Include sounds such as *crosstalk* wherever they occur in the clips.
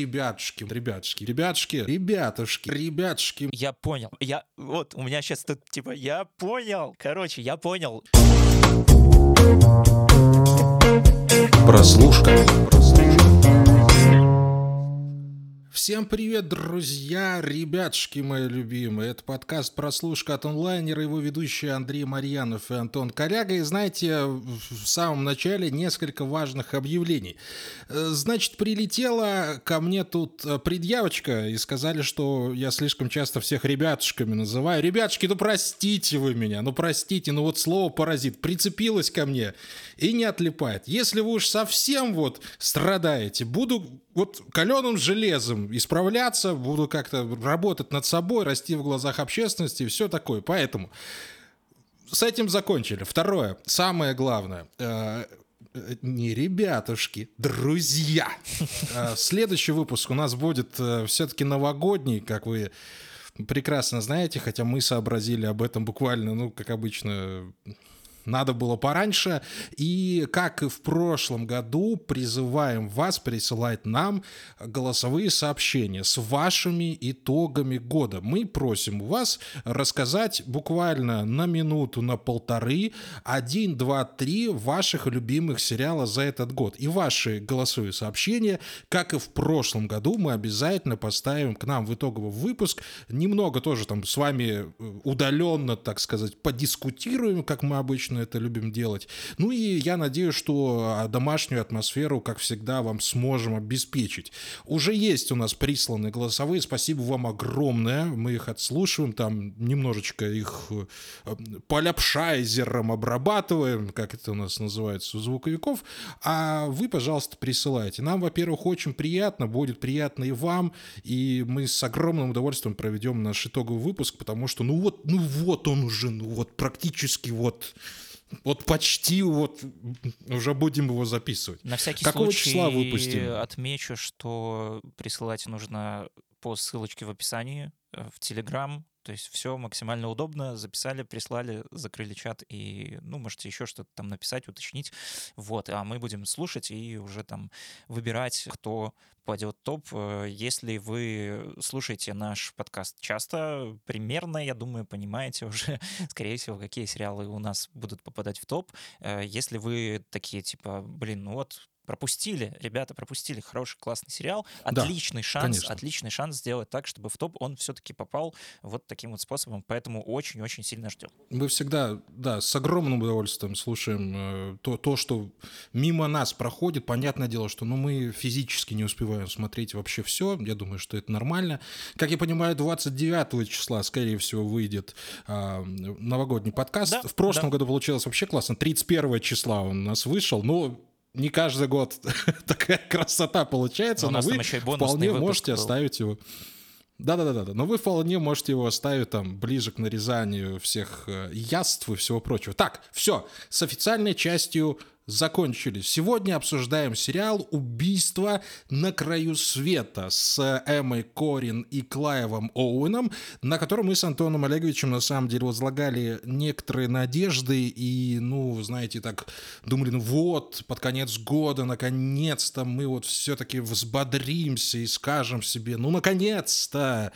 Ребятушки, ребятушки, ребятушки, ребятушки, ребятушки. Я понял. Я вот у меня сейчас тут типа я понял. Короче, я понял. Прослушка. Прослушка. Всем привет, друзья, ребятушки мои любимые. Это подкаст «Прослушка от онлайнера», его ведущие Андрей Марьянов и Антон Коряга. И знаете, в самом начале несколько важных объявлений. Значит, прилетела ко мне тут предъявочка и сказали, что я слишком часто всех ребятушками называю. Ребятушки, ну простите вы меня, ну простите, ну вот слово «паразит» прицепилось ко мне и не отлипает. Если вы уж совсем вот страдаете, буду вот каленым железом исправляться, буду как-то работать над собой, расти в глазах общественности и все такое. Поэтому с этим закончили. Второе, самое главное. Э, не ребятушки, друзья. *laughs* Э, следующий выпуск у нас будет э, все-таки новогодний, как вы прекрасно знаете, хотя мы сообразили об этом буквально, ну, как обычно, надо было пораньше. И, как и в прошлом году, призываем вас присылать нам голосовые сообщения с вашими итогами года. Мы просим вас рассказать буквально на минуту, на полторы, один, два, три ваших любимых сериала за этот год. И ваши голосовые сообщения, как и в прошлом году, мы обязательно поставим к нам в итоговый выпуск. Немного тоже там с вами удаленно, так сказать, подискутируем, как мы обычно это любим делать. Ну и я надеюсь, что а, домашнюю атмосферу, как всегда, вам сможем обеспечить. Уже есть у нас присланные голосовые, спасибо вам огромное, мы их отслушиваем, там немножечко их э, поляпшайзером обрабатываем, как это у нас называется у звуковиков, а вы, пожалуйста, присылайте. Нам, во-первых, очень приятно, будет приятно и вам, и мы с огромным удовольствием проведем наш итоговый выпуск, потому что, ну вот, ну вот он уже, ну вот практически вот вот почти вот уже будем его записывать. На всякий Какого случай числа выпустим? отмечу, что присылать нужно по ссылочке в описании э, в Телеграм. То есть все максимально удобно. Записали, прислали, закрыли чат и, ну, можете еще что-то там написать, уточнить. Вот, а мы будем слушать и уже там выбирать, кто попадет в топ. Э, Если вы слушаете наш подкаст часто, примерно, я думаю, понимаете *laughs* уже, скорее всего, какие сериалы у нас будут попадать в топ. Э, Если вы такие, типа, блин, ну вот пропустили, ребята пропустили хороший классный сериал, Да, отличный шанс, конечно. отличный шанс сделать так, чтобы в топ он все-таки попал вот таким вот способом, поэтому очень-очень сильно ждем. Мы всегда, да, с огромным удовольствием слушаем э, то, то, что мимо нас проходит. Понятное дело, что ну, мы физически не успеваем смотреть вообще все. Я думаю, что это нормально. Как я понимаю, 29 числа, скорее всего, выйдет а, новогодний подкаст. Да, В прошлом да. году получилось вообще классно. 31 числа он у нас вышел. Но не каждый год *laughs* такая красота получается, Но но вы вполне можете был. оставить его. Да-да-да, но вы вполне можете его оставить там ближе к нарезанию всех э, яств и всего прочего. Так, все, с официальной частью закончили. Сегодня обсуждаем сериал «Убийство на краю света» с Эммой Корин и Клаевом Оуэном, на котором мы с Антоном Олеговичем на самом деле возлагали некоторые надежды и, ну, знаете, так думали, ну вот, под конец года, наконец-то мы вот все-таки взбодримся и скажем себе, ну, наконец-то!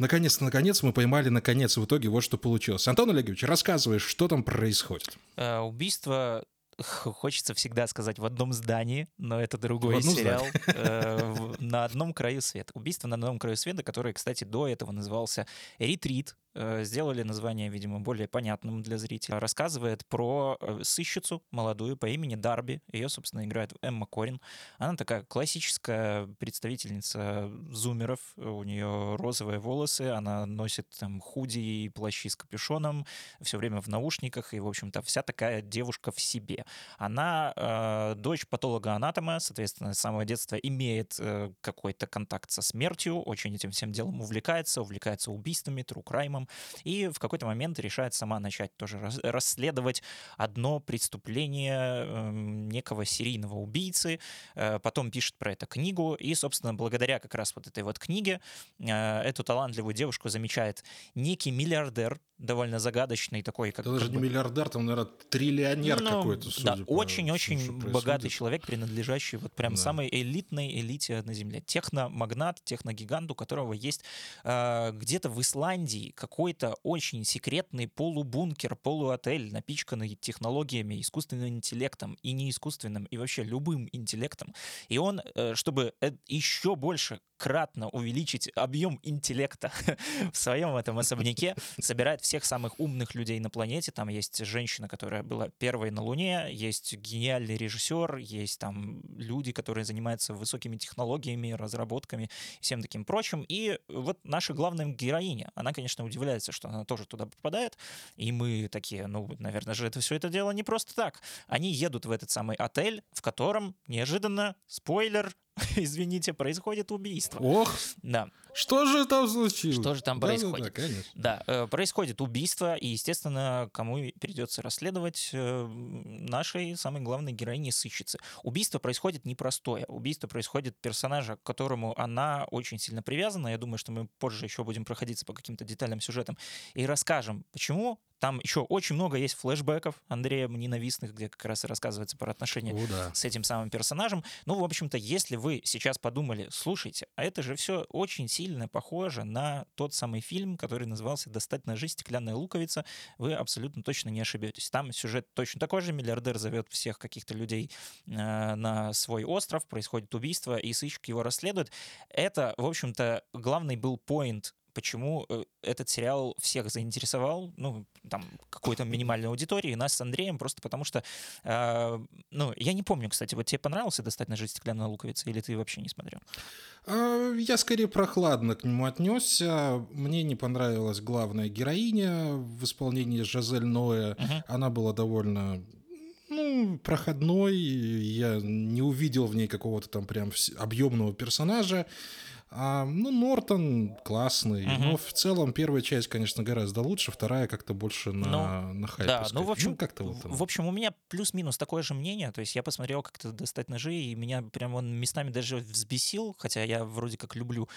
Наконец-то, наконец мы поймали, наконец, в итоге вот что получилось. Антон Олегович, рассказывай, что там происходит. Э, Убийство хочется всегда сказать в одном здании, но это другой сериал. Э, в- На одном краю света. Убийство на одном краю света, который, кстати, до этого назывался Ретрит. Э, Сделали название, видимо, более понятным для зрителя. Рассказывает про э, сыщицу молодую по имени Дарби. Ее, собственно, играет Эмма Корин. Она такая классическая представительница зумеров. У нее розовые волосы, она носит там худи и плащи с капюшоном, все время в наушниках, и, в общем-то, вся такая девушка в себе. Она э, дочь патолога-анатома, соответственно, с самого детства имеет э, какой-то контакт со смертью, очень этим всем делом увлекается, увлекается убийствами, true crime ом, подозреваемым, и в какой-то момент решает сама начать тоже расследовать одно преступление э, некого серийного убийцы, э, потом пишет про это книгу, и, собственно, благодаря как раз вот этой вот книге э, эту талантливую девушку замечает некий миллиардер, довольно загадочный такой. Как, Это даже как не бы... миллиардер, там, наверное, триллионер Ну, какой-то, Да, очень-очень богатый человек, принадлежащий вот прям Да. самой элитной элите на Земле. Техномагнат, техногигант, у которого есть э, где-то в Исландии какой-то очень секретный полубункер, полуотель, напичканный технологиями, искусственным интеллектом и неискусственным, и вообще любым интеллектом. И он, э, чтобы э, еще больше кратно увеличить объем интеллекта *laughs* в своем этом особняке, собирает всех самых умных людей на планете. Там есть женщина, которая была первой на Луне, есть гениальный режиссер, есть там люди, которые занимаются высокими технологиями, разработками и всем таким прочим. И вот наша главная героиня, она, конечно, удивляется, что она тоже туда попадает. И мы такие, ну, наверное же, это все это дело не просто так. Они едут в этот самый отель, в котором неожиданно, спойлер, *laughs* извините, происходит убийство. Ох, Да. что же там случилось? Что же там Да-да-да, происходит? конечно. Да, э, происходит убийство, и, естественно, кому придется расследовать э, нашей самой главной героине сыщицы. Убийство происходит непростое. Убийство происходит персонажа, к которому она очень сильно привязана. Я думаю, что мы позже еще будем проходиться по каким-то детальным сюжетам и расскажем, почему. Там еще очень много есть флешбеков Андрея ненавистных, где как раз и рассказывается про отношения О, да. с этим самым персонажем. Ну, в общем-то, если вы сейчас подумали, слушайте, а это же все очень сильно похоже на тот самый фильм, который назывался «Достать ножи. Стеклянная луковица», вы абсолютно точно не ошибетесь. Там сюжет точно такой же. Миллиардер зовет всех каких-то людей э, на свой остров, происходит убийство, и сыщик его расследует. Это, в общем-то, главный был поинт почему э, этот сериал всех заинтересовал, ну, там, какой-то минимальной аудитории, нас с Андреем, просто потому что, э, ну, я не помню, кстати, вот тебе понравился «Достать ножи стеклянная луковица» или ты вообще не смотрел? А, Я скорее прохладно к нему отнесся. Мне не понравилась главная героиня в исполнении Жазель Ноя. Мгм. Она была довольно ну, проходной. Я не увидел в ней какого-то там прям объемного персонажа. А, ну, Нортон классный. Мгм. Но в целом первая часть, конечно, гораздо лучше. Вторая как-то больше на, на хайп. Да, ну, в общем, как-то вот там. в общем, у меня плюс-минус такое же мнение. То есть я посмотрел как-то «Достать ножи», и меня прям он местами даже взбесил, хотя я вроде как люблю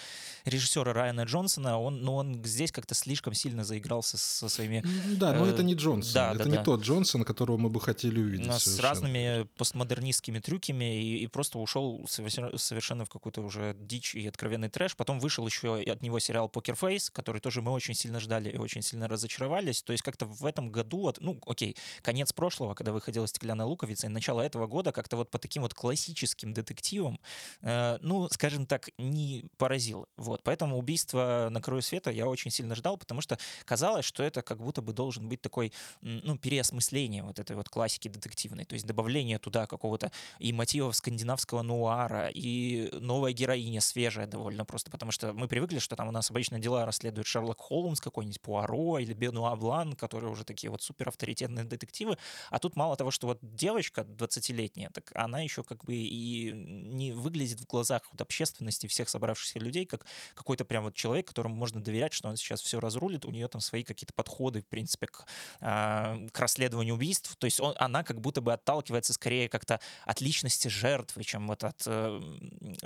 режиссера Райана Джонсона, он, но он здесь как-то слишком сильно заигрался со своими Да, но э, это не Джонсон. да, это да, не да. тот Джонсон, которого мы бы хотели увидеть. но с разными постмодернистскими трюками и, и просто ушел совершенно, в какую-то уже дичь и откровенный трэш. Потом вышел еще от него сериал «Покер Фейс», который тоже мы очень сильно ждали и очень сильно разочаровались. То есть как-то в этом году, вот, ну, окей, конец прошлого, когда выходила «Стеклянная луковица», и начало этого года как-то вот по таким вот классическим детективам, э, ну, скажем так, не поразило. Вот, поэтому «Убийство на краю света» я очень сильно ждал, потому что казалось, что это как будто бы должен быть такой, ну, переосмысление вот этой вот классики детективной, то есть добавление туда какого-то и мотивов скандинавского нуара, и новая героиня свежая довольно просто, потому что мы привыкли, что там у нас обычно дела расследует Шерлок Холмс какой-нибудь, Пуаро или Бенуа Блан, которые уже такие вот супер авторитетные детективы, а тут мало того, что вот девочка 20-летняя, так она еще как бы и не выглядит в глазах вот общественности всех собравшихся людей как какой-то прям вот человек, которому можно доверять, что он сейчас все разрулит, у нее там свои какие-то подходы, в принципе, к, а, к расследованию убийств, то есть он, она как будто бы отталкивается скорее как-то от личности жертвы, чем вот от, э,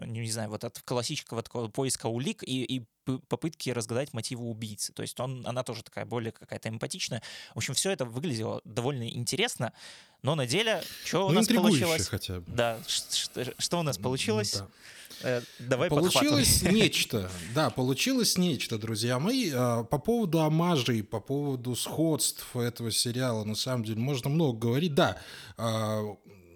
не знаю, вот от классического такого поиска улик и, и попытки разгадать мотивы убийцы. То есть он, она тоже такая более какая-то эмпатичная. В общем, все это выглядело довольно интересно, но на деле, что у Ну, нас интригующе получилось? хотя бы. Да, что у нас получилось? Да. Э, Давай Получилось *laughs* нечто. Да, получилось нечто, друзья мои. А, По поводу омажей, по поводу сходств этого сериала, на самом деле, можно много говорить. Да, а,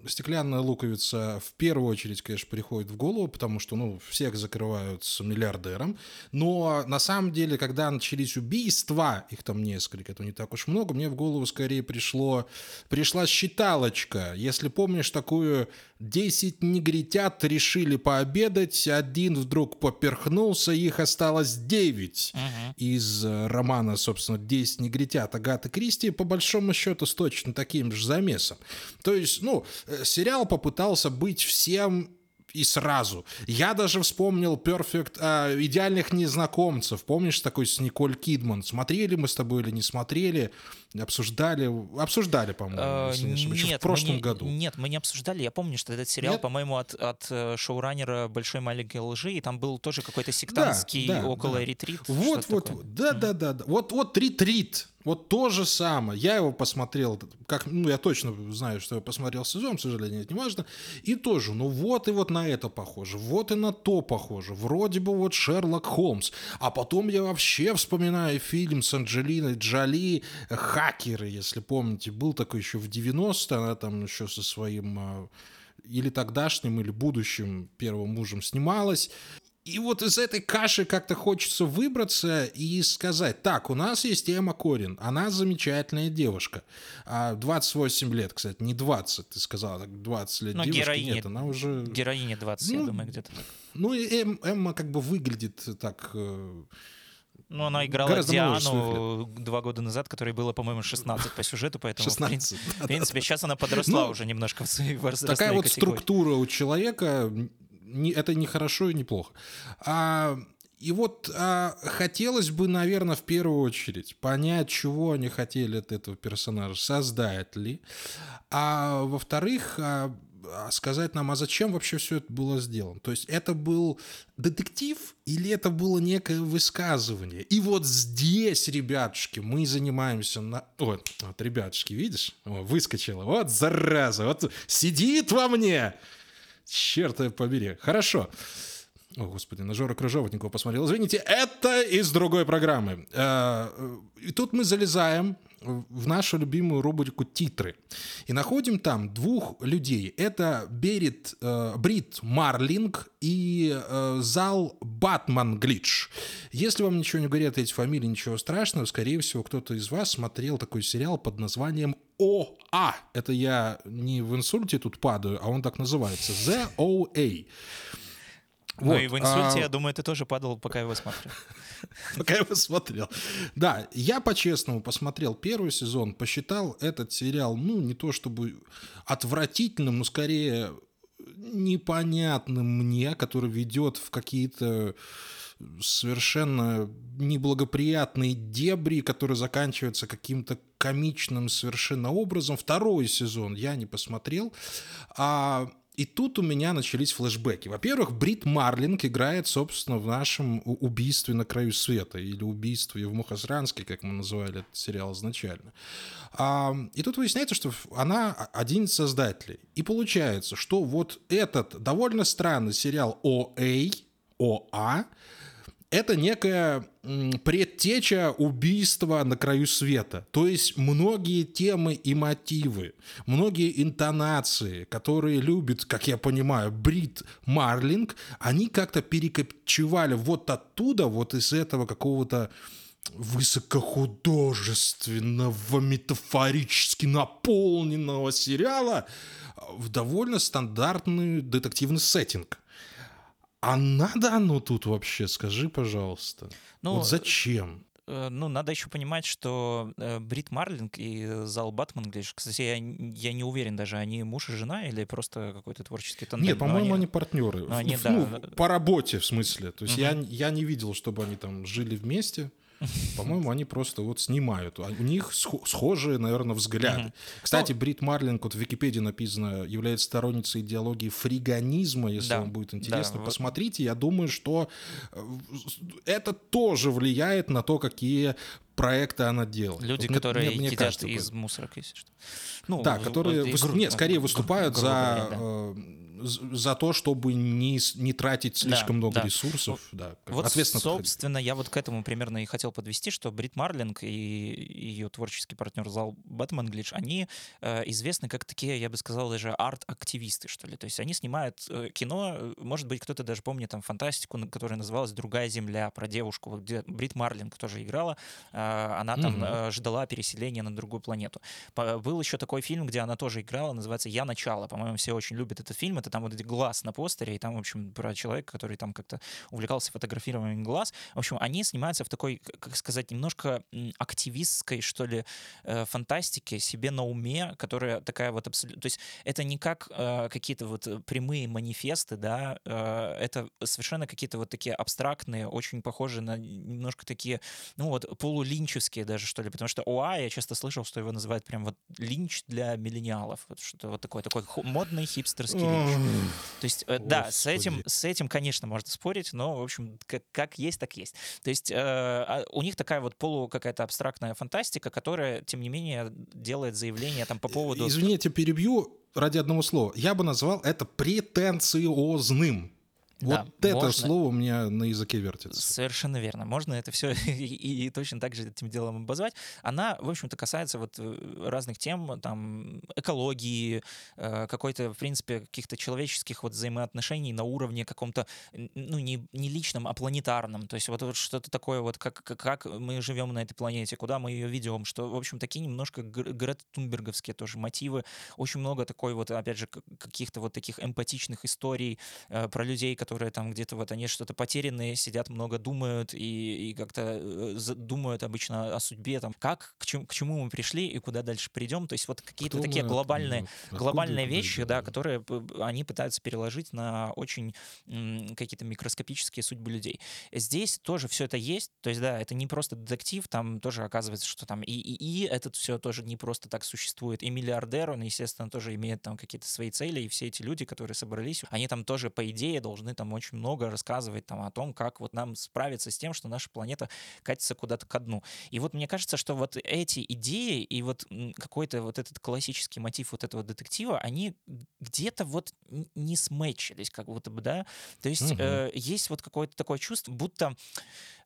стеклянная луковица в первую очередь, конечно, приходит в голову, потому что, ну, всех закрывают с миллиардером. Но на самом деле, когда начались убийства, их там несколько, это не так уж много, мне в голову скорее пришло, пришла считалочка. Если помнишь такую 10 негритят решили пообедать, один вдруг поперхнулся, их осталось 9 Мгм. из э, романа, собственно, «10 негритят» Агаты Кристи, по большому счету, с точно таким же замесом. То есть, ну, э, сериал попытался быть всем и сразу. Я даже вспомнил Perfect, а, идеальных незнакомцев. Помнишь такой с Николь Кидман? Смотрели мы с тобой или не смотрели? Обсуждали, обсуждали, по-моему, Э, если не ошибаюсь, Нет, в прошлом не, году. Нет, мы не обсуждали. Я помню, что этот сериал, по-моему, от, от э, шоураннера «Большой маленькой лжи», и там был тоже какой-то сектантский да, около да. ретрит. Вот, вот, такое. вот, да, да, да, да. Вот, вот ретрит. Вот то же самое. Я его посмотрел, как, ну, я точно знаю, что я посмотрел сезон, к сожалению, это не важно. И тоже, ну, вот и вот на это похоже, вот и на то похоже. Вроде бы вот Шерлок Холмс. А потом я вообще вспоминаю фильм с Анджелиной Джоли «Хакеры», если помните. Был такой еще в 90 она там еще со своим а, или тогдашним, или будущим первым мужем снималась. И вот из этой каши как-то хочется выбраться и сказать, так, у нас есть Эмма Корин, она замечательная девушка. А 28 лет, кстати, не 20, ты сказала, так 20 лет Ну, девушки, героиня- нет, она уже... Героине 20, я Ну, думаю, где-то так. Ну, и Эм- Эмма как бы выглядит так... э, Ну, она играла Диану два года назад, которой было, по-моему, 16 по сюжету, поэтому, в 16. принципе, в принципе, сейчас она подросла Ну, уже немножко в своей Такая вот категории. структура у человека, не, это не хорошо и не плохо. А, и вот а, хотелось бы, наверное, в первую очередь понять, чего они хотели от этого персонажа, создатели. А во-вторых, а, а сказать нам, а зачем вообще все это было сделано? То есть это был детектив или это было некое высказывание? И вот здесь, ребятушки, мы занимаемся на... Вот, вот ребятушки, видишь? О, выскочила. Вот зараза, вот сидит во мне. Черт побери. Хорошо. О, господи, на Жора Крыжовникова посмотрел. Извините, это из другой программы. Э, И тут мы залезаем в нашу любимую рубрику «Титры». И находим там двух людей. Это Берит, э, Брит Марлинг и э, Зал Батман Глич. Если вам ничего не говорят эти фамилии, ничего страшного, скорее всего, кто-то из вас смотрел такой сериал под названием ОА. Это я не в инсульте тут падаю, а он так называется. The OA. Ну Вот, и в инсульте, а- я думаю, ты тоже падал, пока его смотрел. *laughs* пока я посмотрел. Да, я по-честному посмотрел первый сезон, посчитал этот сериал, ну, не то чтобы отвратительным, но скорее непонятным мне, который ведет в какие-то совершенно неблагоприятные дебри, которые заканчиваются каким-то комичным совершенно образом. Второй сезон я не посмотрел. А и тут у меня начались флешбеки. Во-первых, Брит Марлинг играет, собственно, в нашем убийстве на краю света или убийстве в Мухосранске, как мы называли этот сериал изначально. И тут выясняется, что она один из создателей. И получается, что вот этот довольно странный сериал ОА, ОА это некая предтеча убийства на краю света. То есть многие темы и мотивы, многие интонации, которые любит, как я понимаю, Брит Марлинг, они как-то перекочевали вот оттуда, вот из этого какого-то высокохудожественного, метафорически наполненного сериала в довольно стандартный детективный сеттинг. А надо оно тут вообще, скажи, пожалуйста. Ну, вот зачем? э, ну, надо еще понимать, что э, Брит Марлинг и Зал Батман, Глиш, кстати, я, я не уверен даже, они муж и жена или просто какой-то творческий тандем. Нет, но по-моему, они, партнеры. ну, они, ну, да. по работе, в смысле. То есть Мгм. я, я не видел, чтобы они там жили вместе. По-моему, они просто вот снимают. А У них схо- схожие, наверное, взгляды. Кстати, Брит Марлинг, вот в Википедии написано, является сторонницей идеологии фриганизма, если Да, вам будет интересно. Посмотрите, я думаю, что э, это тоже влияет на то, какие проекты она делает. Люди, Вот которые мне- мне едят кажется, из мусорок, если что. Ну, да, которые, выс- гру- нет, скорее гру- выступают грубо за, говоря, да. За то, чтобы не, не тратить слишком Да, много да. ресурсов. да, Вот, ответственно подходить. собственно, я вот к этому примерно и хотел подвести, что Брит Марлинг и ее творческий партнер Зал Бэтмен Глич, они э, известны как такие, я бы сказал, даже арт-активисты, что ли. То есть они снимают э, кино, э, может быть, кто-то даже помнит там фантастику, которая называлась «Другая земля», про девушку, где Брит Марлинг тоже играла. Э, она там Мгм. э, ждала переселения на другую планету. По- Был еще такой фильм, где она тоже играла, называется «Я начало». По-моему, все очень любят этот фильм. Это там вот эти глаз на постере, и там, в общем, про человека, который там как-то увлекался фотографированием глаз. В общем, они снимаются в такой, как сказать, немножко активистской, что ли, э, фантастике, себе на уме, которая такая вот абсолютно... То есть это не как э, какие-то вот прямые манифесты, да, э, это совершенно какие-то вот такие абстрактные, очень похожие на немножко такие, ну вот, полулинчевские даже, что ли, потому что ОА, я часто слышал, что его называют прям вот линч для миллениалов, вот что-то вот такое, такой модный хипстерский линч. То есть, э, да, с этим, с этим, конечно, можно спорить, но, в общем, как, как есть, так есть. То есть э, а у них такая вот полу какая-то абстрактная фантастика, которая, тем не менее, делает заявление там по поводу... Извините, перебью ради одного слова. Я бы назвал это претенциозным. Вот да, это можно... слово у меня на языке вертится. Совершенно верно. Можно это все *laughs* и, и точно так же этим делом обозвать. Она, в общем-то, касается вот э, разных тем, там, экологии, э, какой-то, в принципе, каких-то человеческих вот взаимоотношений на уровне каком-то, ну, не, не личном, а планетарном. То есть вот, вот что-то такое, вот как, как мы живем на этой планете, куда мы ее ведем, что, в общем, такие немножко Грета Тунберговские тоже мотивы. Очень много такой вот, опять же, каких-то вот таких эмпатичных историй э, про людей, которые которые там где-то вот они что-то потерянные, сидят много думают и, и как-то э, думают обычно о судьбе, там, как, к чему, к чему мы пришли и куда дальше придем. То есть вот какие-то Кто такие глобальные, откуда, глобальные откуда вещи, да, которые они пытаются переложить на очень какие-то микроскопические судьбы людей. Здесь тоже все это есть, то есть да, это не просто детектив, там тоже оказывается, что там и, и, и этот все тоже не просто так существует. И миллиардер, он, естественно, тоже имеет там какие-то свои цели, и все эти люди, которые собрались, они там тоже, по идее, должны там очень много рассказывать там о том, как вот нам справиться с тем, что наша планета катится куда-то ко дну. И вот мне кажется, что вот эти идеи и вот какой-то вот этот классический мотив вот этого детектива, они где-то вот не сметчились, как будто бы, да. То есть угу. э, есть вот какое-то такое чувство, будто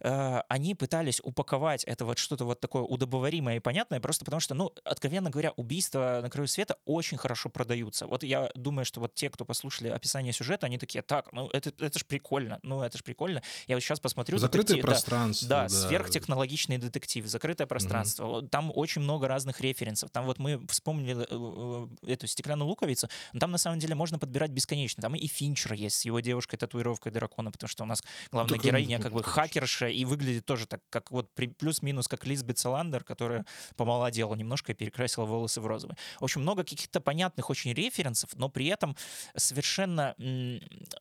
э, они пытались упаковать это вот что-то вот такое удобоваримое и понятное, просто потому что, ну, откровенно говоря, убийства на краю света очень хорошо продаются. Вот я думаю, что вот те, кто послушали описание сюжета, они такие, так, ну, это это, же прикольно, ну это же прикольно. Я вот сейчас посмотрю... Закрытое детектив, пространство. Да, да, сверхтехнологичный детектив, закрытое пространство. Угу. Там очень много разных референсов. Там вот мы вспомнили э, э, эту стеклянную луковицу, но там на самом деле можно подбирать бесконечно. Там и Финчер есть с его девушкой татуировкой дракона, потому что у нас главная так героиня как бы хакерша и выглядит тоже так, как вот плюс-минус как Лизбет Саландер, которая помолодела немножко и перекрасила волосы в розовый. В общем, много каких-то понятных очень референсов, но при этом совершенно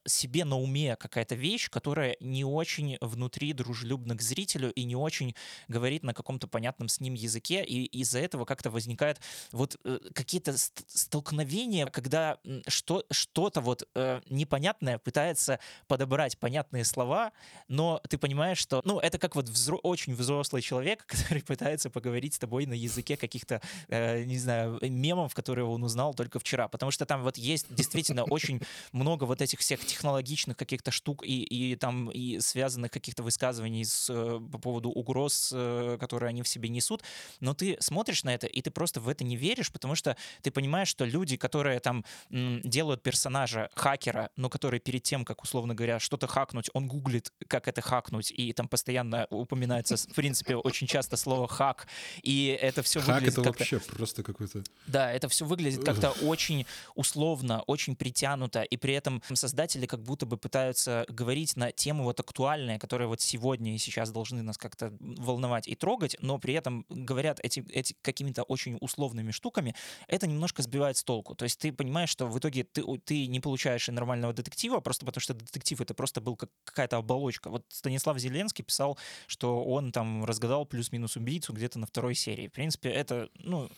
себе на уме какая-то вещь, которая не очень внутри дружелюбна к зрителю и не очень говорит на каком-то понятном с ним языке, и из-за этого как-то возникает вот э, какие-то столкновения, когда что, что-то вот э, непонятное пытается подобрать понятные слова, но ты понимаешь, что, ну, это как вот взро- очень взрослый человек, *laughs* который пытается поговорить с тобой на языке каких-то, э, не знаю, мемов, которые он узнал только вчера, потому что там вот есть действительно очень много вот этих всех технологичных личных каких-то штук и, и там и связанных каких-то высказываний с, э, по поводу угроз, э, которые они в себе несут, но ты смотришь на это, и ты просто в это не веришь, потому что ты понимаешь, что люди, которые там делают персонажа хакера, но который перед тем, как, условно говоря, что-то хакнуть, он гуглит, как это хакнуть, и там постоянно упоминается, в принципе, очень часто слово хак, и это все хак выглядит это вообще просто какой-то... Да, это все выглядит как-то очень условно, очень притянуто, и при этом создатели как будто бы пытаются говорить на темы вот актуальные, которые вот сегодня и сейчас должны нас как-то волновать и трогать, но при этом говорят эти, эти какими-то очень условными штуками, это немножко сбивает с толку. То есть ты понимаешь, что в итоге ты, ты не получаешь нормального детектива, просто потому что детектив это просто был как какая-то оболочка. Вот Станислав Зеленский писал, что он там разгадал плюс-минус убийцу где-то на второй серии. В принципе, это, ну,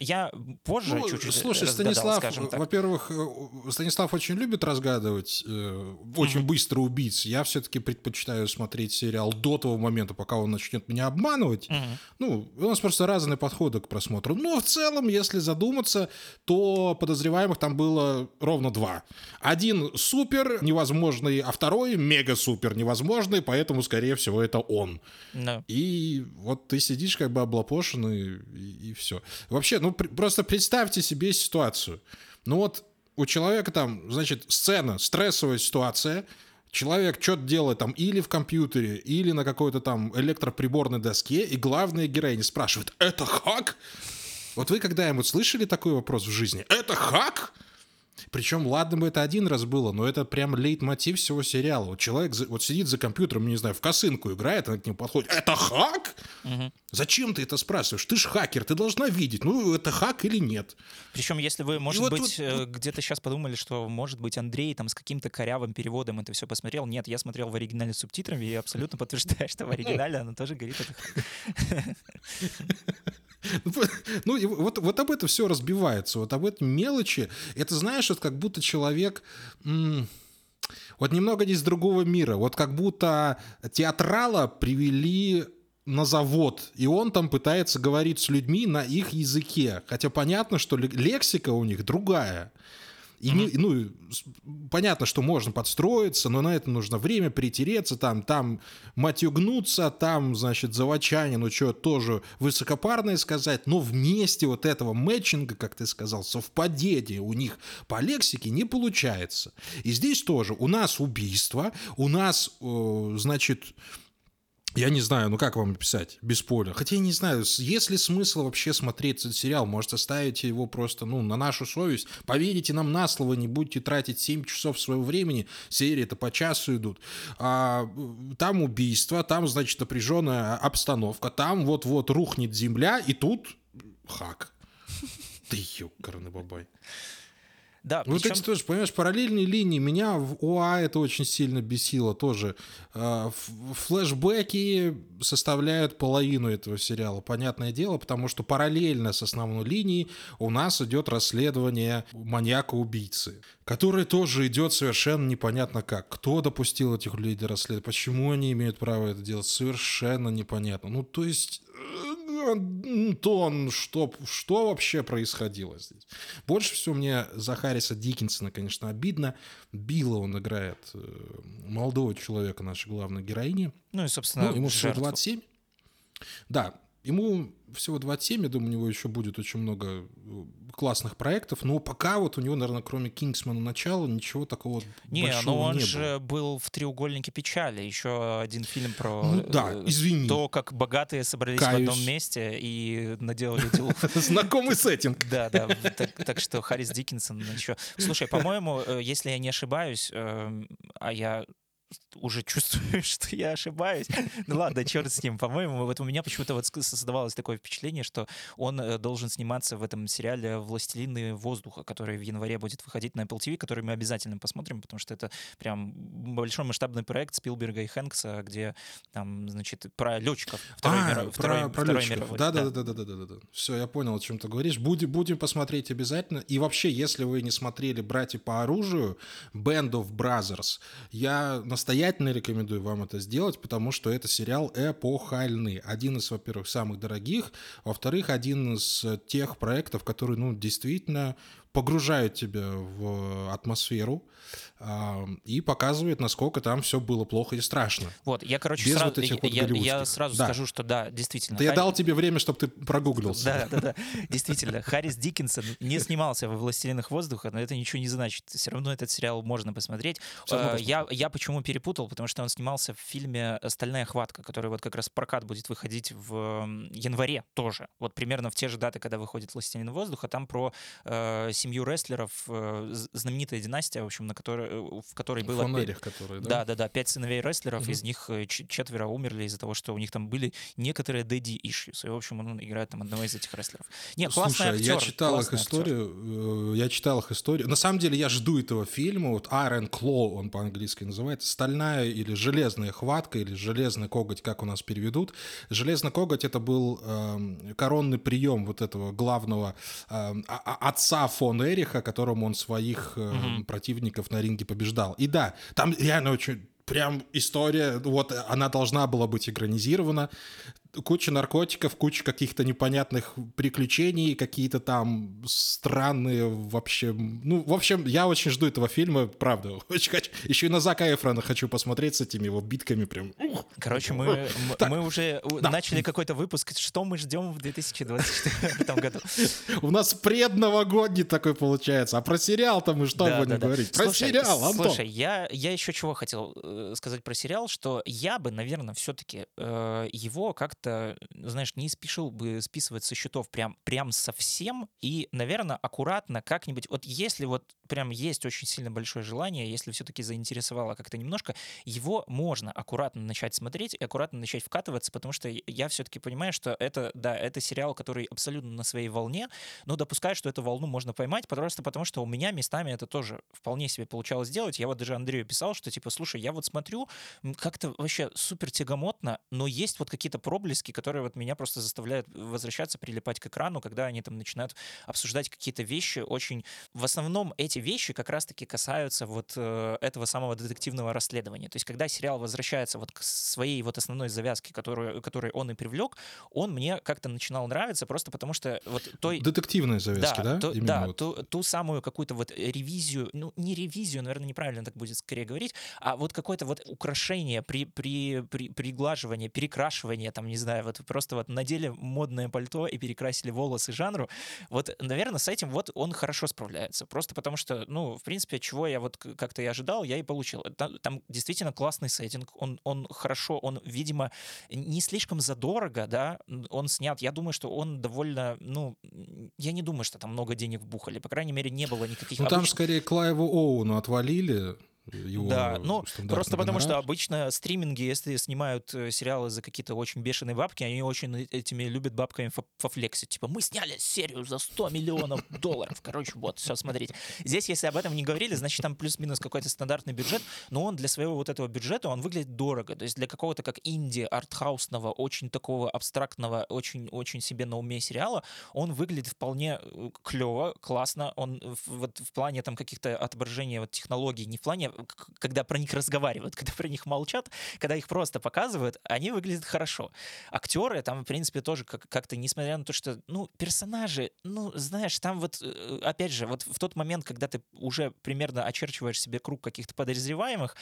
я позже ну, чуть-чуть Слушай, Станислав, во-первых, э, Станислав очень любит разгадывать э, очень mm-hmm. быстро убийц. Я все-таки предпочитаю смотреть сериал до того момента, пока он начнет меня обманывать. Mm-hmm. Ну, у нас просто разные подходы к просмотру. Но в целом, если задуматься, то подозреваемых там было ровно два. Один супер невозможный, а второй мега супер невозможный, поэтому, скорее всего, это он. No. И вот ты сидишь как бы облапошенный, и, и все. Вообще, ну просто представьте себе ситуацию. Ну вот у человека там, значит, сцена, стрессовая ситуация, человек что-то делает там или в компьютере, или на какой-то там электроприборной доске, и главная героиня спрашивает, это хак? Вот вы когда-нибудь слышали такой вопрос в жизни? Это хак? Причем, ладно бы это один раз было, но это прям лейтмотив всего сериала. Вот человек за- вот сидит за компьютером, не знаю, в косынку играет, она к нему подходит. Это хак? Мгм. Зачем ты это спрашиваешь? Ты ж хакер, ты должна видеть, ну это хак или нет. Причем, если вы, может вот быть, тут- э, где-то сейчас подумали, что, может быть, Андрей там с каким-то корявым переводом это все посмотрел. Нет, я смотрел в оригинале с субтитрами и абсолютно подтверждаю, что в оригинале оно тоже говорит это. *laughs* Ну, и вот, вот об этом все разбивается, вот об этом мелочи. Это, знаешь, вот как будто человек... вот немного не из другого мира. Вот как будто театрала привели на завод, и он там пытается говорить с людьми на их языке. Хотя понятно, что ле- лексика у них другая. И не- ну, понятно, что можно подстроиться, но на это нужно время притереться, там, там матюгнуться, там, значит, заводчане, ну что, тоже высокопарное сказать, но вместе вот этого мэтчинга, как ты сказал, совпадения у них по лексике не получается. И здесь тоже. У нас убийство, у нас, э, значит, я не знаю, ну как вам описать, без поля. Хотя я не знаю, есть ли смысл вообще смотреть этот сериал? Может, оставите его просто, ну, на нашу совесть? Поверите нам на слово, не будете тратить 7 часов своего времени, серии-то по часу идут. А, там убийство, там, значит, напряженная обстановка, там вот-вот рухнет земля, и тут хак. Ты ёкарный бабай. Да, Ну, причем- эти тоже, понимаешь, параллельные линии меня в ОА это очень сильно бесило тоже. А, Флэшбэки составляют половину этого сериала, понятное дело, потому что параллельно с основной линией у нас идет расследование маньяка-убийцы, которое тоже идет совершенно непонятно как. Кто допустил этих людей до расследования, почему они имеют право это делать, совершенно непонятно. Ну, то есть... Антон, что, что вообще происходило здесь? Больше всего мне за Харриса Диккенсона, конечно, обидно. Билла он играет э, молодого человека, нашей главной героини. ну и, собственно, Ну, ему всего жертву. 27. Да, ему всего 27, я думаю, у него еще будет очень много э, классных проектов, но пока вот у него, наверное, кроме Кингсмана начала, ничего такого Не, большого ну он не же был в «Треугольнике печали», еще один фильм про. Ну да, э, извини. то, как богатые собрались в Каюсь. одном месте и наделали *laughs* делов. Знакомый сеттинг. Да, да. в- Так, что Харрис Диккенсон еще. Слушай, по-моему, э, если я не ошибаюсь, эм, а я уже чувствую, *laughs* что я ошибаюсь. Ну ладно, черт с ним. По-моему, вот у меня почему-то вот создавалось такое впечатление, что он э, должен сниматься в этом сериале «Властелины воздуха», который в январе будет выходить на Apple TV, который мы обязательно посмотрим, потому что это прям большой масштабный проект Спилберга и Хэнкса, где там, значит, про летчиков. Второй А, миро- про, Второй про Второй летчиков. мировой. Да, да, да, да, да, да, да, да. Все, я понял, о чем ты говоришь. Будем, будем посмотреть обязательно. И вообще, если вы не смотрели «Братья по оружию», Band of Brothers, я настоятельно рекомендую вам это сделать, потому что это сериал эпохальный. Один из, во-первых, самых дорогих, во-вторых, один из тех проектов, которые, ну, действительно погружают тебя в атмосферу а, и показывает, насколько там все было плохо и страшно. Вот, я, короче, Без сразу, вот этих вот я, я голливудских. сразу Да. скажу, что да, действительно. Да я Харри- дал тебе время, чтобы ты прогуглился. Да, да, да. Действительно, Харрис Диккенсон не снимался во «Властелинах воздуха», но это ничего не значит. Все равно этот сериал можно посмотреть. Э, Я, я почему перепутал? Потому что он снимался в фильме «Стальная хватка», который вот как раз прокат будет выходить в январе тоже. Вот примерно в те же даты, когда выходит «Властелин воздуха». Там про э, семью рестлеров, э, знаменитая династия, в общем, на которой, э, в которой было... Фон пе- Эрих, который, да? Да, да, да, пять сыновей рестлеров, Мгм. из них э, четверо умерли из-за того, что у них там были некоторые дэдди issues. И, в общем, он играет там одного из этих рестлеров. Не, классный Слушай, я актер, читал их актер. историю, э, я читал их историю. На самом деле я жду этого фильма, вот Iron Claw он по-английски называется, стальная или железная хватка, или железный коготь, как у нас переведут. Железный коготь это был эм, коронный прием вот этого главного а- а- отца фон Эриха, которому он своих эм, противников на ринге побеждал. И да, там реально очень прям история, вот она должна была быть экранизирована. Куча наркотиков, куча каких-то непонятных приключений, какие-то там странные вообще... Ну, в общем, я очень жду этого фильма, правда. *laughs* Очень хочу. Еще и на Зака Эфрона хочу посмотреть с этими его битками прям. Короче, мы, м- Так, мы уже да. начали какой-то выпуск. Что мы ждем в 2024 *laughs* году? У нас предновогодний такой получается. А про сериал-то мы что Да, будем да, говорить? Про Слушай, сериал, Антон. Слушай, я, я еще чего хотел э, сказать про сериал, что я бы, наверное, все-таки его как-то как-то, знаешь, не спешил бы списывать со счетов прям, прям совсем, и, наверное, аккуратно как-нибудь, вот если вот прям есть очень сильно большое желание, если все-таки заинтересовало как-то немножко, его можно аккуратно начать смотреть и аккуратно начать вкатываться, потому что я все-таки понимаю, что это, да, это сериал, который абсолютно на своей волне, но допускаю, что эту волну можно поймать, просто потому что у меня местами это тоже вполне себе получалось сделать. Я вот даже Андрею писал, что типа, слушай, я вот смотрю, как-то вообще супер тягомотно, но есть вот какие-то проблески, которые вот меня просто заставляют возвращаться, прилипать к экрану, когда они там начинают обсуждать какие-то вещи очень... В основном эти вещи как раз-таки касаются вот э, этого самого детективного расследования. То есть когда сериал возвращается вот к своей вот основной завязке, которую, которой он и привлек, он мне как-то начинал нравиться просто потому что вот той... Детективной завязки, да? Да, то, да вот. ту, ту самую какую-то вот ревизию, ну не ревизию, наверное, неправильно так будет скорее говорить, а вот какое-то вот украшение, при, при, при, приглаживание, перекрашивание, там, не знаю, вот просто вот надели модное пальто и перекрасили волосы жанру, вот, наверное, с этим вот он хорошо справляется, просто потому что, ну, в принципе, чего я вот как-то и ожидал, я и получил. Там, там действительно классный сеттинг, он, он хорошо, он, видимо, не слишком задорого, да, он снят, я думаю, что он довольно, ну, я не думаю, что там много денег вбухали, по крайней мере, не было никаких... Ну, там обычных... скорее Клайву Оуну отвалили, его да, ну просто потому что обычно стриминги, если снимают э, сериалы за какие-то очень бешеные бабки, они очень этими любят бабками пофлексить. Типа, мы сняли серию за 100 миллионов *laughs* долларов. Короче, вот, все, смотрите. Здесь, если об этом не говорили, значит, там плюс-минус какой-то стандартный бюджет, но он для своего вот этого бюджета, он выглядит дорого. То есть для какого-то как инди, артхаусного, очень такого абстрактного, очень-очень себе на уме сериала, он выглядит вполне э, клево, классно. Он вот в плане там каких-то отображения вот, технологий, не в плане когда про них разговаривают, *laughs* когда про них молчат, когда их просто показывают, они выглядят хорошо. Актеры там, в принципе, тоже как-то, несмотря на то, что, ну, персонажи, ну, знаешь, там вот, э, опять же, вот в тот момент, когда ты уже примерно очерчиваешь себе круг каких-то подозреваемых,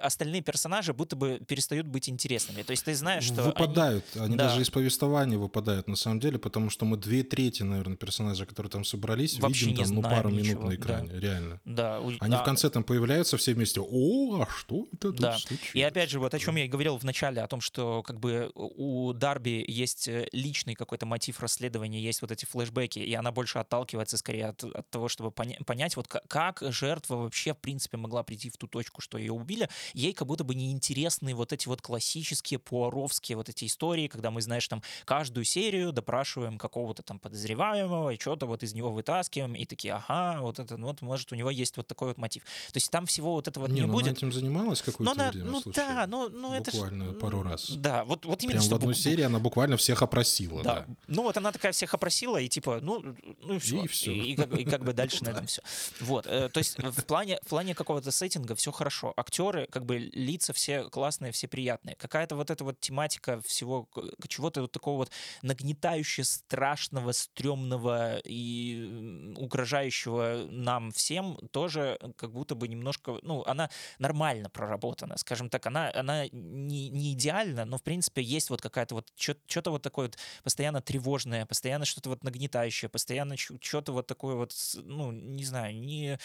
остальные персонажи будто бы перестают быть интересными. То есть ты знаешь, что... Выпадают. Они, они да. даже из повествования выпадают, на самом деле, потому что мы две трети, наверное, персонажей, которые там собрались, Вообще видим там, ну, пару ничего. минут на экране, да. реально. Да. Они а... в конце там появляются все вместе. О, а что это да. случилось? И опять же, вот о чем я и говорил в начале, о том, что как бы у Дарби есть э, личный какой-то мотив расследования, есть вот эти флешбеки, и она больше отталкивается скорее от, от того, чтобы поня- понять, вот как, как жертва вообще, в принципе, могла прийти в ту точку, что ее убили. Ей как будто бы неинтересны вот эти вот классические пуаровские вот эти истории, когда мы, знаешь, там каждую серию допрашиваем какого-то там подозреваемого, и что-то вот из него вытаскиваем, и такие, ага, вот это, ну, вот, может, у него есть вот такой вот мотив. То есть там всего вот этого не, не ну будет. Она этим занималась какое-то но время, Ну слушай, да, ну, ну это Буквально пару раз. Да, вот, вот именно Прям что... в одной серии она буквально всех опросила. Да. да. Ну вот она такая всех опросила, и типа, ну, ну и все. И, все. и, и, как, и как бы дальше на этом все. Вот, э, то есть в плане, в плане какого-то сеттинга все хорошо. Актеры, как бы лица все классные, все приятные. Какая-то вот эта вот тематика всего, чего-то вот такого вот нагнетающего, страшного, стрёмного и угрожающего нам всем тоже как будто бы немножко, ну, она нормально проработана, скажем так, она, она не, не идеальна, но, в принципе, есть вот какая-то вот, что-то вот такое вот постоянно тревожное, постоянно что-то вот нагнетающее, постоянно что-то вот такое вот, ну, не знаю, не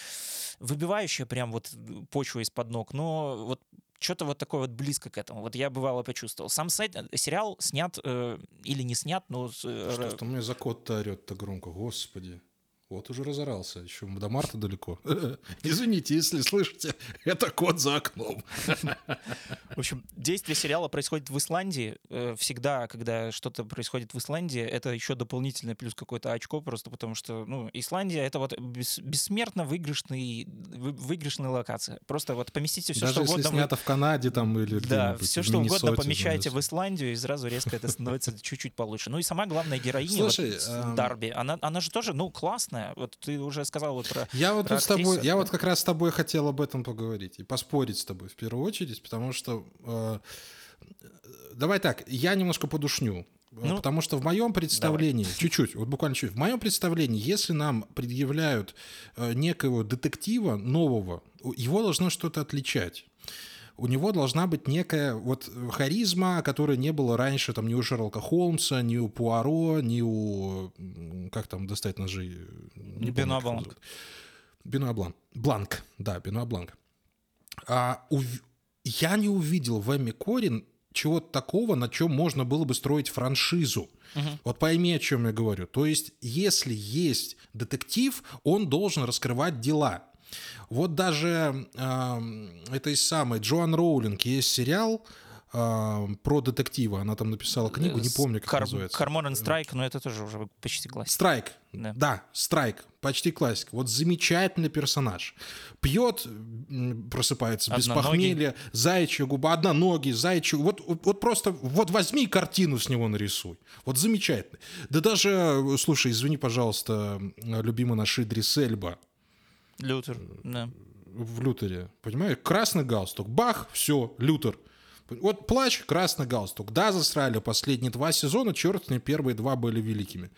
выбивающее прям вот почву из-под ног, но вот что-то вот такое вот близко к этому. Вот я бывало почувствовал. Сам сайт, э, сериал снят э, или не снят, но... Э, Что-то мне за кот-то орет-то громко, господи. Вот уже разорался, еще до марта далеко. *laughs* *laughs* Извините, если слышите, *laughs* это кот за окном. В общем, действие сериала происходит в Исландии. Э, всегда, когда что-то происходит в Исландии, это еще дополнительный плюс какое-то очко, просто потому что, ну, Исландия — это вот бессмертно выигрышный, выигрышная локация. Просто вот поместите все, Даже что если угодно. снято в Канаде там или Да, все, что угодно помещаете в Исландию, и сразу резко это становится чуть-чуть получше. Ну и сама главная героиня, Слушай, вот, эм... Дарби, она, она же тоже, ну, классная классная. Вот ты уже сказал вот про. Я вот про тут с тобой, я вот как раз с тобой хотел об этом поговорить и поспорить с тобой в первую очередь, потому что э, давай так, я немножко подушню. Ну, потому что в моем представлении, давай. чуть-чуть, вот буквально чуть, в моем представлении, если нам предъявляют э, некого детектива нового, его должно что-то отличать у него должна быть некая вот харизма, которой не было раньше там ни у Шерлока Холмса, ни у Пуаро, ни у... Как там достать ножи? Не Бенуа Бланк. Бенуа Бланк. Бланк, да, Бенуа Бланк. А, у... Я не увидел в Эмми Корин чего-то такого, на чем можно было бы строить франшизу. Мгм. Вот пойми, о чем я говорю. То есть, если есть детектив, он должен раскрывать дела. Вот даже эм, этой самой Джоан Роулинг есть сериал эм, про детектива. Она там написала книгу, не помню, как Кар- называется. Кармон and Страйк, но это тоже уже почти классика. Страйк. Да. Да. Страйк. Почти классика. Вот замечательный персонаж. Пьет, просыпается без похмелья, заячья губа, одноногий, заячий. Вот, вот, вот просто, вот возьми картину с него нарисуй. Вот замечательный. Да даже, э, слушай, извини, пожалуйста, э, любимый наш Идрис Эльба Лютер, да. в Лютере. Понимаешь? Красный галстук. Бах, все, Лютер. Вот плач, красный галстук. Да, засрали последние два сезона, черт мне, первые два были великими.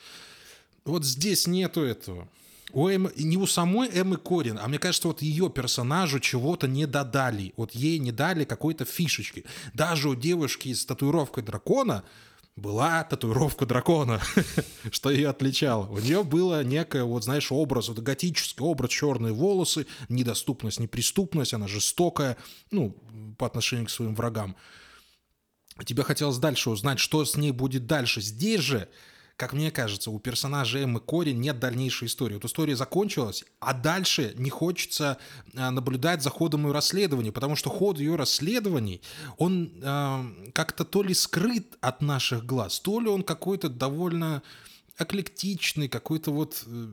Вот здесь нету этого. У Эммы- не у самой Эммы Корин, а мне кажется, вот ее персонажу чего-то не додали. Вот ей не дали какой-то фишечки. Даже у девушки с татуировкой дракона была татуировка дракона, *laughs* что ее отличало. У нее было некое, вот знаешь, образ, вот готический образ, черные волосы, недоступность, неприступность, она жестокая, ну, по отношению к своим врагам. Тебе хотелось дальше узнать, что с ней будет дальше. Здесь же, как мне кажется, у персонажа Эммы Корин нет дальнейшей истории. Вот история закончилась, а дальше не хочется а, наблюдать за ходом ее расследования, потому что ход ее расследований, он а, как-то то ли скрыт от наших глаз, то ли он какой-то довольно эклектичный, какой-то вот э,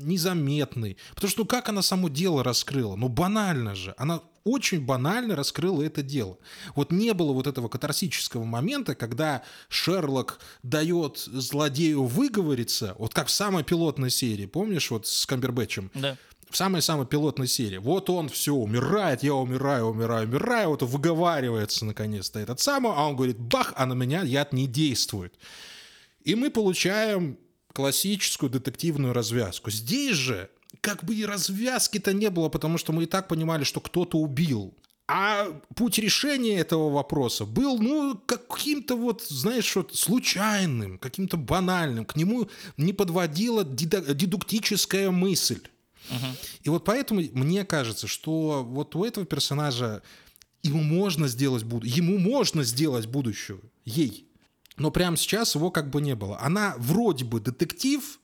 незаметный. Потому что ну как она само дело раскрыла? Ну банально же. Она очень банально раскрыла это дело. Вот не было вот этого катарсического момента, когда Шерлок дает злодею выговориться, вот как в самой пилотной серии, помнишь, вот с Камбербэтчем? Да. в самой-самой пилотной серии. Вот он все умирает, я умираю, умираю, умираю, вот выговаривается наконец-то этот самый, а он говорит, бах, а на меня яд не действует. И мы получаем классическую детективную развязку. Здесь же как бы и развязки-то не было, потому что мы и так понимали, что кто-то убил. А путь решения этого вопроса был, ну, каким-то вот, знаешь, вот случайным, каким-то банальным. К нему не подводила дедуктическая мысль. И вот поэтому мне кажется, что вот у этого персонажа ему можно сделать буд- ему можно сделать будущего, ей. Но прямо сейчас его как бы не было. Она вроде бы детектив,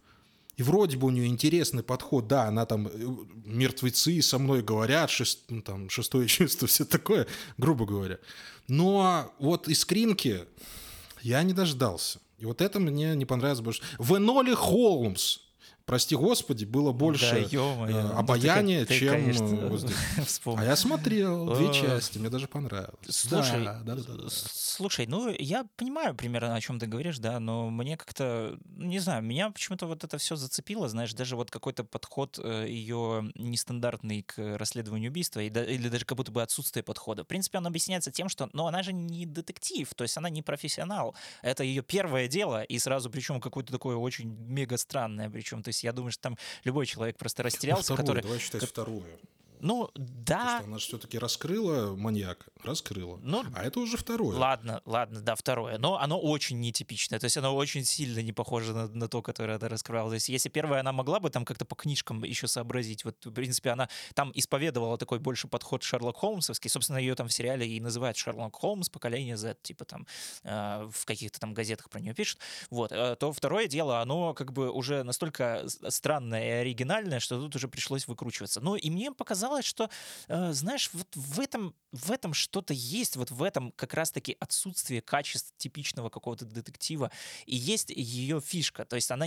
и вроде бы у нее интересный подход. Да, она там э, мертвецы со мной говорят, шест- ну, там, шестое *laughs* чувство, все такое, грубо говоря. Но вот искринки я не дождался. И вот это мне не понравилось больше. В Эноле Холмс, прости господи, было больше Да, э, Ну, ты, обаяния, ты, чем конечно, *laughs* э. *laughs* А я смотрел две части, мне даже понравилось. Слушай, Да, да, да, да, слушай, ну я понимаю примерно, о чем ты говоришь, да, но мне как-то, не знаю, меня почему-то вот это все зацепило, знаешь, даже вот какой-то подход ее нестандартный к расследованию убийства, или даже как будто бы отсутствие подхода. В принципе, он объясняется тем, что, ну, она же не детектив, то есть она не профессионал, это ее первое дело, и сразу причем какое-то такое очень мега странное, причем, то есть я думаю, что там любой человек просто растерялся, Второе, который, давай считать второе. Ну, Потому да, что она все-таки раскрыла маньяка, раскрыла. ну, А это уже второе. Ладно, ладно, да, второе. Но оно очень нетипичное. То есть оно очень сильно не похоже на, на то, которое она раскрывала. То есть если первое она могла бы там как-то по книжкам еще сообразить, вот, в принципе, она там исповедовала такой больше подход Шерлок Холмсовский. Собственно, ее там в сериале и называют Шерлок Холмс поколение Z, типа там э, в каких-то там газетах про нее пишут. Вот. э, То второе дело, оно как бы уже настолько странное и оригинальное, что тут уже пришлось выкручиваться. Ну и мне показалось, что э, знаешь, вот в этом, в этом что-то есть, вот в этом как раз-таки отсутствие качеств типичного какого-то детектива, и есть ее фишка, то есть она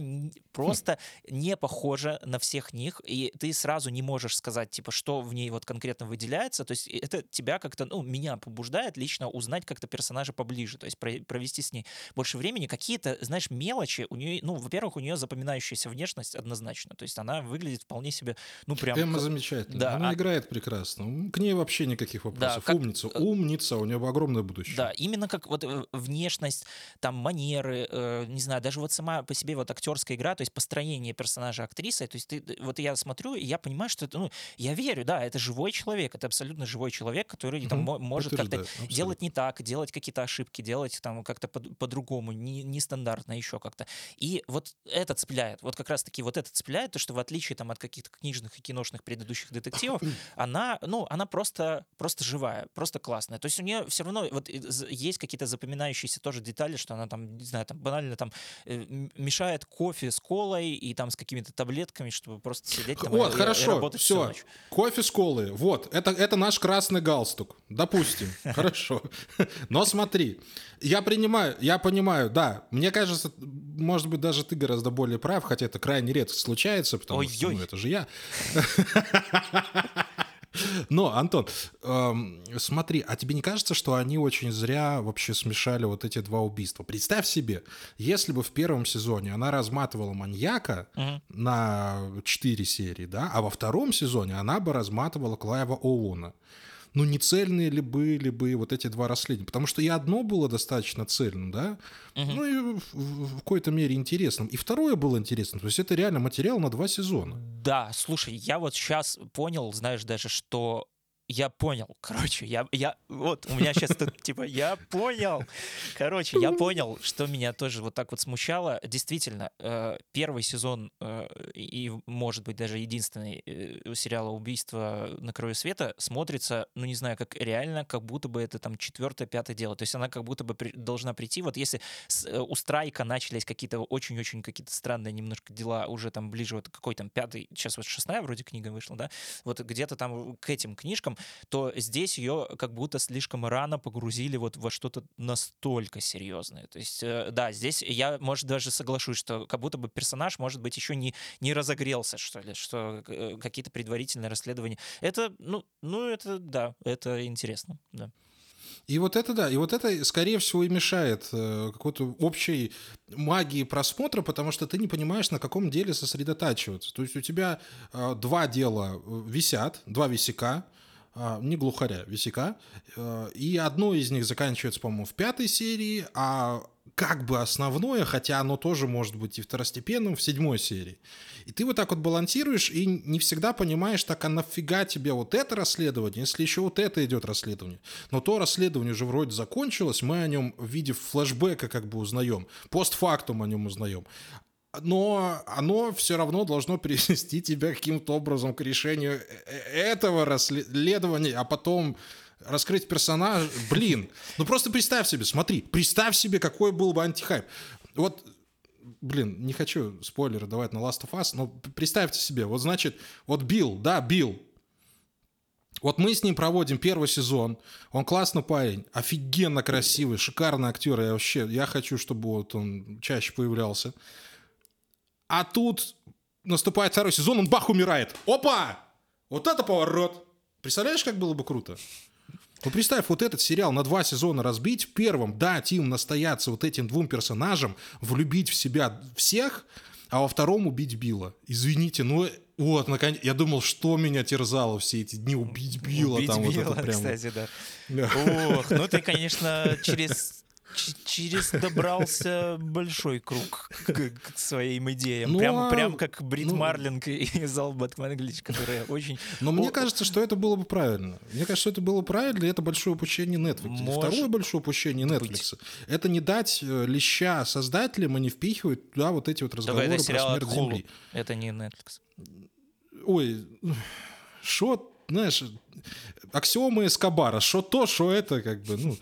просто не похожа на всех них, и ты сразу не можешь сказать, типа, что в ней вот конкретно выделяется, то есть это тебя как-то, ну, меня побуждает лично узнать как-то персонажа поближе, то есть про- провести с ней больше времени, какие-то, знаешь, мелочи у нее, ну, во-первых, у нее запоминающаяся внешность однозначно, то есть она выглядит вполне себе, ну, прям... Эмма замечательная. Да, Она а- играет прекрасно. К ней вообще никаких вопросов. как- Умница. э, Умница. У нее огромное будущее. Да, именно как вот э, внешность, там манеры, э, не знаю, даже вот сама по себе вот актерская игра, то есть построение персонажа актрисы, то есть ты, ты- вот я смотрю, и я понимаю, что это, ну, я верю, да, это живой человек, это абсолютно живой человек, который там мо- может как-то делать не так, делать какие-то ошибки, делать там как-то по- по-другому, не, нестандартно еще как-то. И вот это цепляет, вот как раз-таки вот это цепляет, то, что в отличие там от каких-то книжных и киношных предыдущих детективов, *clears throat* она, ну, она просто, просто живая, просто классная. То есть у нее все равно вот есть какие-то запоминающиеся тоже детали, что она там, не знаю, там банально там э, мешает кофе с колой и там с какими-то таблетками, чтобы просто сидеть там вот, и, хорошо, и работать все. всю ночь. Кофе с колой. Вот, это, это наш красный галстук. Допустим. *laughs* Хорошо. *laughs* Но смотри, я принимаю, я понимаю, да, мне кажется, может быть, даже ты гораздо более прав, хотя это крайне редко случается, потому Ой-ой. что ну, это же я. *laughs* Но, Антон, эм, смотри, а тебе не кажется, что они очень зря вообще смешали вот эти два убийства? Представь себе, если бы в первом сезоне она разматывала маньяка угу. на 4 серии, да, а во втором сезоне она бы разматывала Клайва Оуна ну не цельные ли были бы вот эти два расследования? Потому что и одно было достаточно цельным, да, угу. ну и в, в какой-то мере интересным, и второе было интересным. То есть это реально материал на два сезона. Да, слушай, я вот сейчас понял, знаешь, даже, что я понял, короче, я, я, вот, у меня сейчас тут, *laughs* типа, я понял, короче, я понял, что меня тоже вот так вот смущало. Действительно, э, первый сезон э, и, может быть, даже единственный э, сериала «Убийство на краю света» смотрится, ну, не знаю, как реально, как будто бы это там четвертое, пятое дело. То есть она как будто бы при, должна прийти, вот если с, у Страйка начались какие-то очень-очень какие-то странные немножко дела уже там ближе вот какой там пятый, сейчас вот шестая вроде книга вышла, да, вот где-то там к этим книжкам человеком, то здесь ее как будто слишком рано погрузили вот во что-то настолько серьезное. То есть, э, да, здесь я, может, даже соглашусь, что как будто бы персонаж, может быть, еще не, не разогрелся, что ли, что э, какие-то предварительные расследования. Это, ну, ну, это, да, это интересно, да. И вот это, да, и вот это, скорее всего, и мешает э, какой-то общей магии просмотра, потому что ты не понимаешь, на каком деле сосредотачиваться. То есть у тебя э, два дела висят, два висяка, не глухаря, висяка. Э, и одно из них заканчивается, по-моему, в пятой серии, а как бы основное, хотя оно тоже может быть и второстепенным, в седьмой серии. И ты вот так вот балансируешь и не всегда понимаешь, так а нафига тебе вот это расследование, если еще вот это идет расследование. Но то расследование уже вроде закончилось, мы о нем в виде флэшбэка как бы узнаем, постфактум о нем узнаем но оно все равно должно привести тебя каким-то образом к решению э, э, этого расследования, а потом раскрыть персонаж. Блин, ну просто представь себе, смотри, представь себе, какой был бы антихайп. Вот блин, не хочу спойлеры давать на Last of Us, но представьте себе, вот значит, вот Билл, да, Билл, вот мы с ним проводим первый сезон, он классный парень, офигенно красивый, шикарный актер, я вообще, я хочу, чтобы вот он чаще появлялся. А тут наступает второй сезон, он бах умирает. Опа! Вот это поворот! Представляешь, как было бы круто? Ну, представь, вот этот сериал на два сезона разбить. В первом, да, Тим настояться вот этим двум персонажам, влюбить в себя всех, а во втором убить Билла. Извините, ну вот, наконец, я думал, что меня терзало все эти дни убить Билла. Убить там Билла, вот это прям... кстати, да. Ох, ну ты, конечно, через через добрался большой круг к, к своим идеям. Ну, прям, а... прям как Брит ну... Марлинг из All Batman Glitch, которая очень... Но мне кажется, что это было бы правильно. Мне кажется, что это было правильно, и это большое упущение Netflix. Может... Второе большое упущение Netflix — это не дать э, леща создателям, и не впихивать туда вот эти вот разговоры это про смерть Земли. Это не Netflix. Ой, что, знаешь, аксиомы Эскобара, что то, что это, как бы, ну...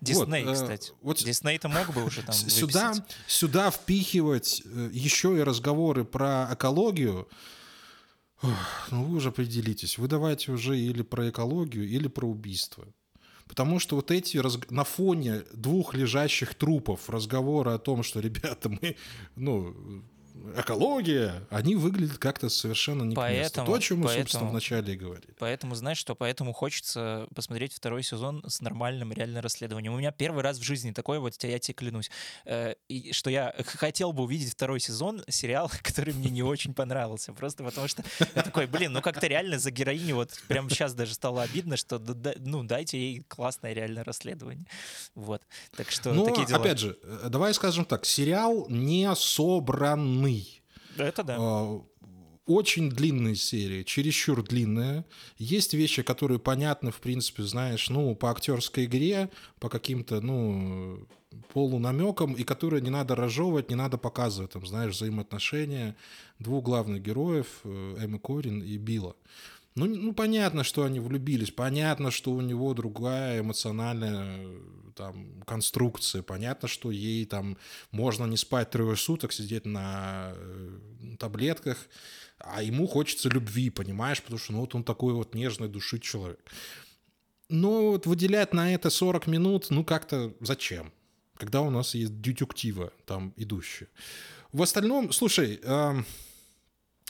Дисней, вот, э, кстати. Вот Дисней-то мог бы уже там сюда, сюда впихивать э, еще и разговоры про экологию. Ну, вы уже определитесь. Вы давайте уже или про экологию, или про убийство. Потому что вот эти на фоне двух лежащих трупов разговоры о том, что, ребята, мы, ну, экология, они выглядят как-то совершенно не поэтому, То, о чем мы, поэтому, собственно, вначале и говорили. Поэтому, знаешь, что поэтому хочется посмотреть второй сезон с нормальным реально расследованием. У меня первый раз в жизни такое, вот я тебе клянусь, э, и, что я хотел бы увидеть второй сезон сериала, *laughs* который мне не очень понравился. Просто потому что я такой, блин, ну как-то реально за героиню вот прямо сейчас даже стало обидно, что ну дайте ей классное реальное расследование. Вот. Так что Но, такие дела. опять же, э, давай скажем так, сериал не собранный это да. А, очень длинные серии, чересчур длинные. Есть вещи, которые понятны, в принципе, знаешь, ну, по актерской игре, по каким-то, ну, полунамекам, и которые не надо разжевывать, не надо показывать, там, знаешь, взаимоотношения двух главных героев, э, Эммы Корин и Билла. Ну, ну, понятно, что они влюбились, понятно, что у него другая эмоциональная там конструкция, понятно, что ей там можно не спать трое суток, сидеть на э, таблетках, а ему хочется любви, понимаешь, потому что ну, вот он такой вот нежной души человек. Но вот выделять на это 40 минут, ну как-то зачем? Когда у нас есть дютюктива там идущая. В остальном, слушай, э,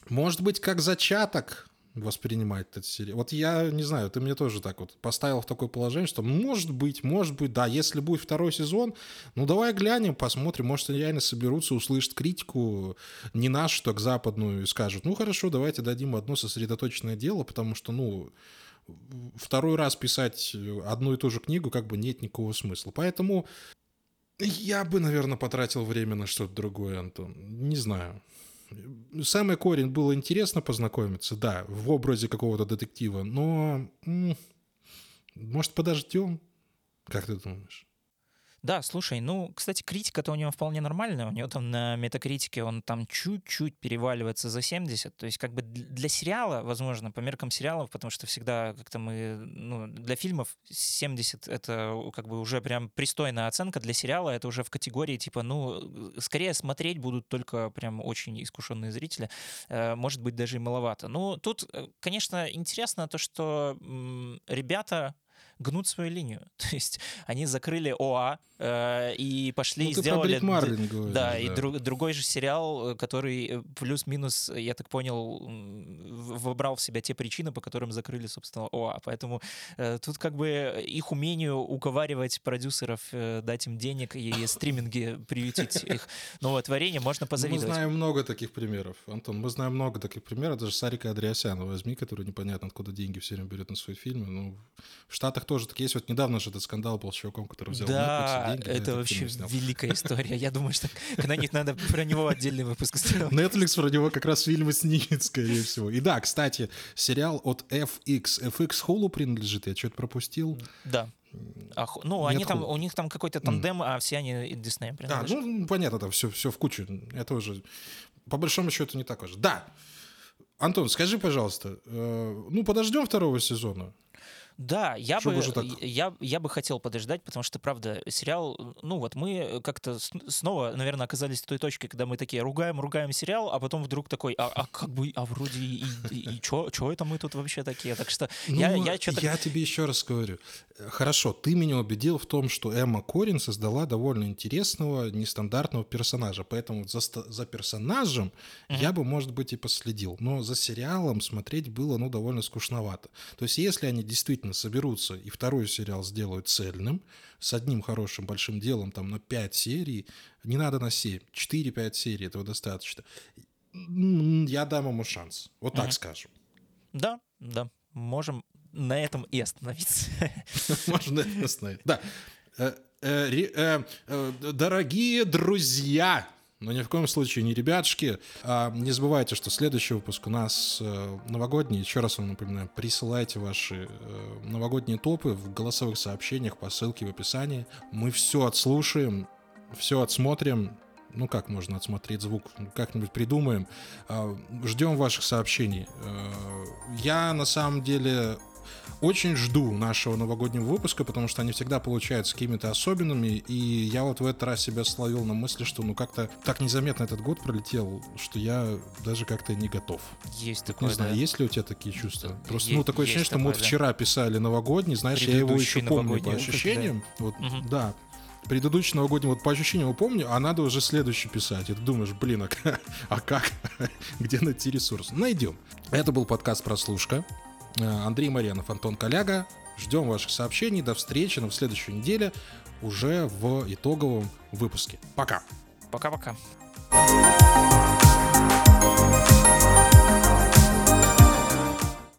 может быть, как зачаток воспринимать этот сериал. Вот я не знаю, ты мне тоже так вот поставил в такое положение, что может быть, может быть, да, если будет второй сезон, ну давай глянем, посмотрим, может они реально соберутся, услышат критику, не нашу, так западную, и скажут, ну хорошо, давайте дадим одно сосредоточенное дело, потому что, ну, второй раз писать одну и ту же книгу как бы нет никакого смысла. Поэтому я бы, наверное, потратил время на что-то другое, Антон. Не знаю. Самый корень было интересно познакомиться, да, в образе какого-то детектива, но может подождем? Как ты думаешь? Да, слушай, ну, кстати, критика-то у него вполне нормальная. У него там на метакритике он там чуть-чуть переваливается за 70. То есть как бы для сериала, возможно, по меркам сериалов, потому что всегда как-то мы, ну, для фильмов 70 — это как бы уже прям пристойная оценка. Для сериала это уже в категории типа, ну, скорее смотреть будут только прям очень искушенные зрители. Э, может быть, даже и маловато. Ну, тут, э, конечно, интересно то, что ребята гнут свою линию. *laughs* То есть они закрыли ОА э, и пошли ну, сделали... Говоришь, да, да, и друг, другой же сериал, э, который э, плюс-минус, я так понял, выбрал в себя те причины, по которым закрыли, собственно, ОА. Поэтому э, тут как бы их умению уговаривать продюсеров э, дать им денег и *laughs* стриминги приютить их новое творение можно позавидовать. Мы знаем много таких примеров, Антон, мы знаем много таких примеров, даже Сарика Андреасяна возьми, который непонятно откуда деньги все время берет на свои фильмы. Ну, в Штатах тоже так есть. Вот недавно же этот скандал был с чуваком, который взял да, Netflix деньги. это вообще великая история. Я думаю, что на них надо про него отдельный выпуск сделать. Netflix про него как раз фильмы снимет, скорее всего. И да, кстати, сериал от FX. FX Hulu принадлежит, я что-то пропустил. Да. А, ну, они там, у них там какой-то тандем, mm. а все они Disney принадлежат. А, ну, понятно, там все, все в кучу. Это уже, по большому счету, не так важно. Да, Антон, скажи, пожалуйста, э, ну, подождем второго сезона? Да, я бы, так... я, я бы хотел подождать, потому что, правда, сериал, ну вот мы как-то снова, наверное, оказались в той точке, когда мы такие ругаем, ругаем сериал, а потом вдруг такой, а, а как бы, а вроде и, и, и что это мы тут вообще такие? Так что ну, я, я что-то... Я тебе еще раз говорю, хорошо, ты меня убедил в том, что Эмма Корин создала довольно интересного, нестандартного персонажа, поэтому за, за персонажем uh-huh. я бы, может быть, и последил, но за сериалом смотреть было, ну, довольно скучновато. То есть если они действительно действительно соберутся и второй сериал сделают цельным, с одним хорошим большим делом там на 5 серий, не надо на 7, 4-5 серий, этого достаточно. Я дам ему шанс. Вот так угу. скажем. Да, да. Можем на этом и остановиться. *laughs* Можно на этом остановиться. Да. Э, э, э, дорогие друзья, но ни в коем случае не ребятушки. А не забывайте, что следующий выпуск у нас э, новогодний. Еще раз вам напоминаю, присылайте ваши э, новогодние топы в голосовых сообщениях по ссылке в описании. Мы все отслушаем, все отсмотрим. Ну, как можно отсмотреть звук? Как-нибудь придумаем. Э, ждем ваших сообщений. Э, я, на самом деле, очень жду нашего новогоднего выпуска, потому что они всегда получаются какими-то особенными, и я вот в этот раз себя словил на мысли, что ну как-то так незаметно этот год пролетел, что я даже как-то не готов. Есть такое, Не знаю, да. есть ли у тебя такие чувства? Просто, есть, ну, такое ощущение, что мы вот вчера писали новогодний, знаешь, я его еще помню по ощущениям. Да. Вот, угу. да, предыдущий новогодний, вот по ощущениям я помню, а надо уже следующий писать. И ты думаешь, блин, а, *laughs* а как? *laughs* Где найти ресурс? Найдем. Это был подкаст «Прослушка». Э, Андрей Марьянов, Антон Коляга. Ждем ваших сообщений. До встречи на следующей неделе уже в итоговом выпуске. Пока. Пока-пока. thank you